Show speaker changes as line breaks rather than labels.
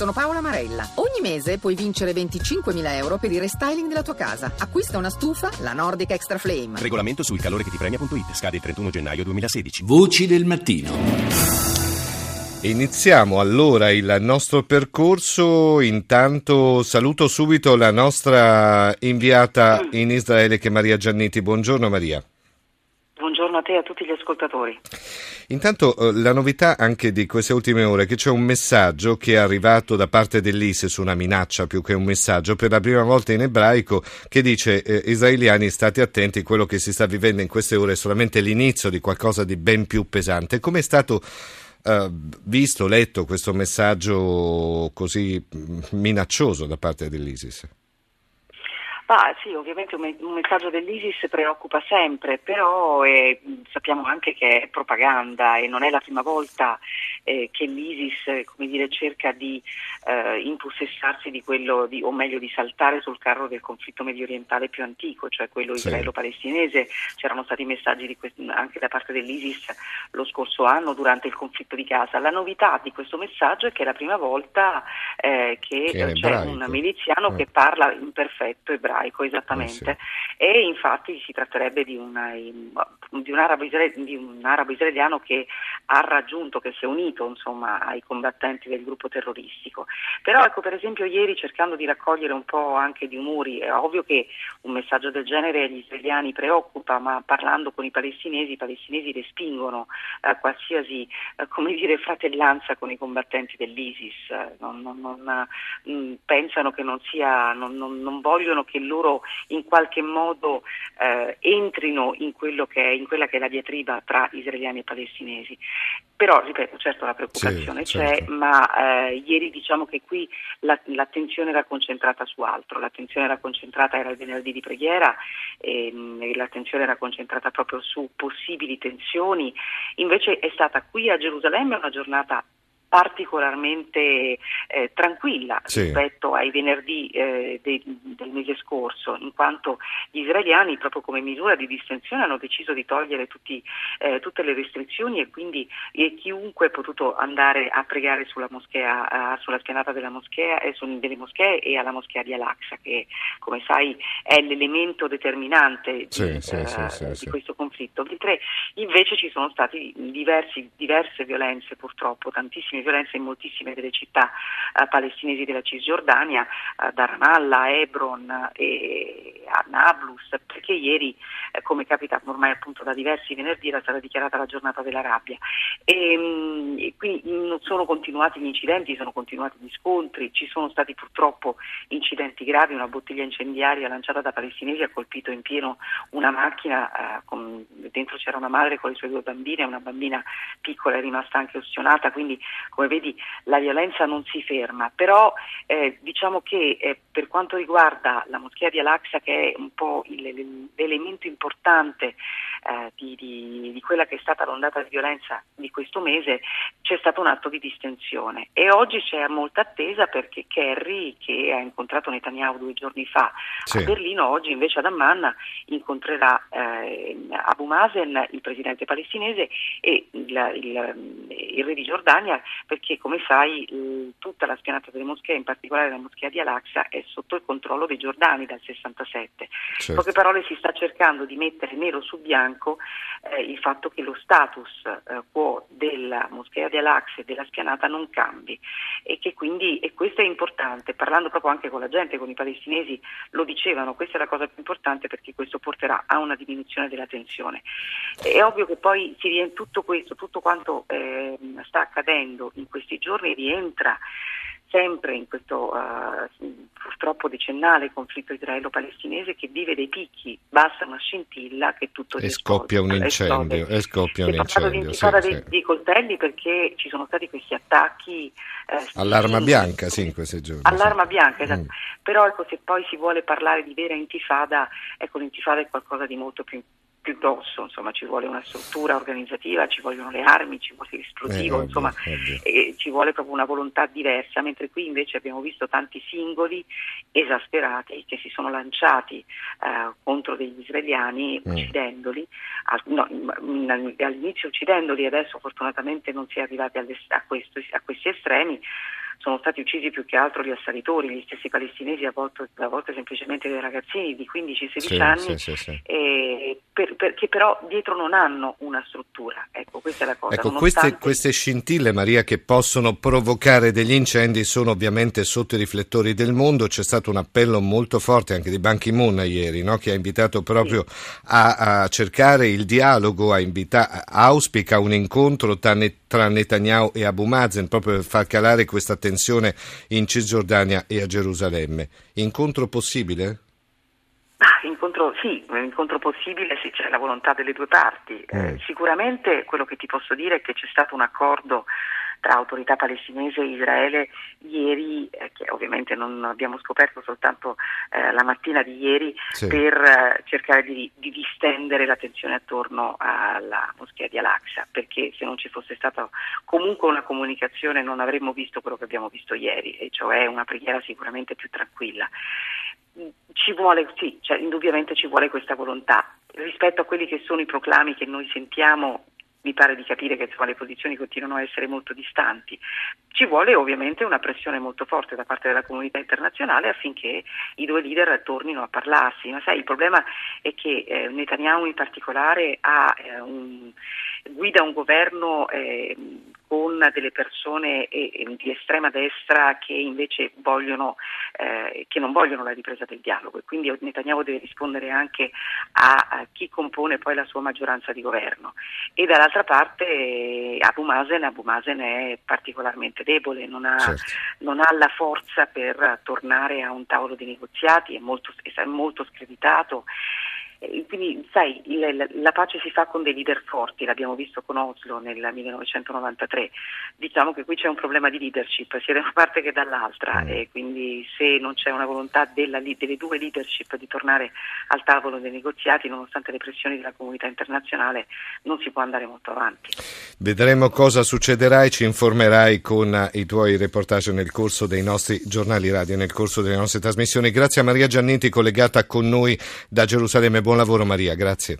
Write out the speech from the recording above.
Sono Paola Marella. Ogni mese puoi vincere 25.000 euro per il restyling della tua casa. Acquista una stufa, la Nordic Extra Flame.
Regolamento sul calore che ti premia.it. Scade il 31 gennaio 2016.
Voci del mattino.
Iniziamo allora il nostro percorso. Intanto saluto subito la nostra inviata in Israele che è Maria Giannetti. Buongiorno Maria.
A te e a tutti gli ascoltatori.
Intanto eh, la novità anche di queste ultime ore è che c'è un messaggio che è arrivato da parte dell'ISIS, una minaccia più che un messaggio, per la prima volta in ebraico, che dice eh, israeliani state attenti, quello che si sta vivendo in queste ore è solamente l'inizio di qualcosa di ben più pesante. Come è stato eh, visto, letto questo messaggio così mm, minaccioso da parte dell'ISIS?
Ah, sì, ovviamente un, messaggio dell'ISIS preoccupa sempre, però eh, sappiamo anche che è propaganda e non è la prima volta eh, che l'ISIS dire, cerca di eh, impossessarsi di quello, di, o meglio di saltare sul carro del conflitto medio orientale più antico, cioè quello sì. israelo-palestinese. C'erano stati messaggi questo, anche da parte dell'ISIS lo scorso anno durante il conflitto di Gaza. La novità di questo messaggio è che è la prima volta eh, che, che c'è un miliziano che parla in perfetto ebraico ebraico, esattamente. Eh sì. E infatti si tratterebbe di, una, di, un arabo israeliano che ha raggiunto, che si è unito insomma, ai combattenti del gruppo terroristico. Però ecco, per esempio ieri cercando di raccogliere un po' anche di umori, è ovvio che un messaggio del genere agli israeliani preoccupa, ma parlando con i palestinesi, i palestinesi respingono eh, qualsiasi eh, dire, fratellanza con i combattenti dell'ISIS, non, non, non, mh, mm, pensano che non sia, non vogliono che loro in qualche modo eh, entrino in, che è, in, quella che è la diatriba tra israeliani e palestinesi. Però, ripeto, certo la preoccupazione sì, c'è, certo. ma eh, ieri diciamo che qui la, l'attenzione era concentrata su altro, l'attenzione era concentrata, era il venerdì di preghiera, ehm, l'attenzione era concentrata proprio su possibili tensioni, invece è stata qui a Gerusalemme una giornata particolarmente eh, tranquilla sì. rispetto ai venerdì eh, de, del mese scorso, in quanto gli israeliani, proprio come misura di distensione, hanno deciso di togliere tutti, eh, tutte le restrizioni e quindi chiunque è potuto andare a pregare sulla, moschea, sulla spianata della moschea, eh, delle moschee e alla moschea di Al-Aqsa, che come sai è l'elemento determinante sì, di, sì, di questo conflitto. Mentre invece ci sono state diverse violenze, purtroppo, tantissime di violenza in moltissime delle città eh, palestinesi della Cisgiordania, eh, da Ramallah, Hebron e a Nablus, perché ieri, eh, come capita ormai appunto da diversi venerdì, era stata dichiarata la giornata della rabbia. E, mm, e qui non sono continuati gli incidenti, sono continuati gli scontri, ci sono stati purtroppo incidenti gravi, una bottiglia incendiaria lanciata da palestinesi ha colpito in pieno una macchina, eh, con, dentro c'era una madre con le sue due bambine, una bambina piccola è rimasta anche ustionata, quindi come vedi la violenza non si ferma, però eh, diciamo che eh, per quanto riguarda la moschea di Al-Aqsa che è un po' il, l'elemento importante eh, di, di, di, quella che è stata l'ondata di violenza di questo mese, c'è stato un atto di distensione e oggi c'è molta attesa perché Kerry che ha incontrato Netanyahu due giorni fa sì. a Berlino, oggi invece ad Amman incontrerà eh, Abu Mazen, il presidente palestinese e il, il, il re di Giordania perché come sai tutta la spianata delle moschee, in particolare la moschea di Al-Aqsa, è sotto il controllo dei giordani dal 67. Certo. In poche parole si sta cercando di mettere nero su bianco eh, il fatto che lo status eh, quo della moschea di Al-Aqsa e della spianata non cambi e che quindi, e questo è importante, parlando proprio anche con la gente, con i palestinesi, lo dicevano, questa è la cosa più importante perché questo porterà a una diminuzione della tensione. È ovvio che poi si viene tutto questo, tutto quanto eh, sta accadendo in questi giorni rientra sempre in questo uh, purtroppo decennale conflitto israelo-palestinese che vive dei picchi, basta una scintilla che tutto
e scoppia un incendio. E scoppia un incendio.
Si parla sì, dei, dei, coltelli perché ci sono stati questi attacchi.
Eh, All'arma bianca, sì, in questi giorni.
All'arma
sì.
bianca, esatto. Mm. Però ecco, se poi si vuole parlare di vera intifada, ecco, l'intifada è qualcosa di molto più più grosso, insomma ci vuole una struttura organizzativa, ci vogliono le armi, ci vuole l'esplosivo, eh, insomma eh, ci vuole proprio una volontà diversa, mentre qui invece abbiamo visto tanti singoli esasperati che si sono lanciati eh, contro degli israeliani mm. uccidendoli, a, no, all'inizio uccidendoli, adesso fortunatamente non si è arrivati a, questo, a questi estremi, sono stati uccisi più che altro gli assalitori, gli stessi palestinesi, a volte, a volte semplicemente dei ragazzini di 15-16 sì, anni, sì, sì, eh, per, per, che però dietro non hanno una struttura. Ecco, questa è la cosa.
Ecco, queste, queste scintille, Maria, che possono provocare degli incendi sono ovviamente sotto i riflettori del mondo. C'è stato un appello molto forte anche di Ban Ki-moon ieri, no? che ha invitato proprio a, a, cercare il dialogo, a invita- auspica un incontro tra, tra Netanyahu e Abu Mazen proprio per far calare questa tensione in Cisgiordania e a Gerusalemme. Incontro possibile?
Incontro, sì, un incontro possibile se c'è la volontà delle due parti. Eh, mm. sicuramente quello che ti posso dire è che c'è stato un accordo tra autorità palestinese e Israele ieri, eh, che ovviamente non abbiamo scoperto soltanto eh, la mattina di ieri, sì. per eh, cercare di, di, distendere la tensione attorno alla moschea di Al-Aqsa, perché se non ci fosse stata comunque una comunicazione non avremmo visto quello che abbiamo visto ieri, e cioè una preghiera sicuramente più tranquilla. Ci vuole, sì, cioè, indubbiamente ci vuole questa volontà. Rispetto a quelli che sono i proclami che noi sentiamo mi pare di capire che insomma, le posizioni continuano a essere molto distanti. Ci vuole ovviamente una pressione molto forte da parte della comunità internazionale affinché i due leader tornino a parlarsi. Ma sai, il problema è che eh, Netanyahu in particolare ha, eh, un, guida un governo eh, con delle persone di estrema destra che invece vogliono, eh, che non vogliono la ripresa del dialogo e quindi Netanyahu deve rispondere anche a, a, chi compone poi la sua maggioranza di governo. E dall'altra parte Abu Mazen, Abu Mazen è particolarmente debole, non ha, certo. non ha, la forza per tornare a un tavolo di negoziati, è molto, è molto screditato quindi sai, la pace si fa con dei leader forti, l'abbiamo visto con Oslo nel 1993. Diciamo che qui c'è un problema di leadership sia da una parte che dall'altra mm. e quindi se non c'è una volontà della, delle due leadership di tornare al tavolo dei negoziati, nonostante le pressioni della comunità internazionale, non si può andare molto avanti.
Vedremo cosa succederà e ci informerai con i tuoi reportage nel corso dei nostri giornali radio, nel corso delle nostre trasmissioni. Grazie a Maria Giannetti collegata con noi da Gerusalemme buon lavoro Maria, grazie.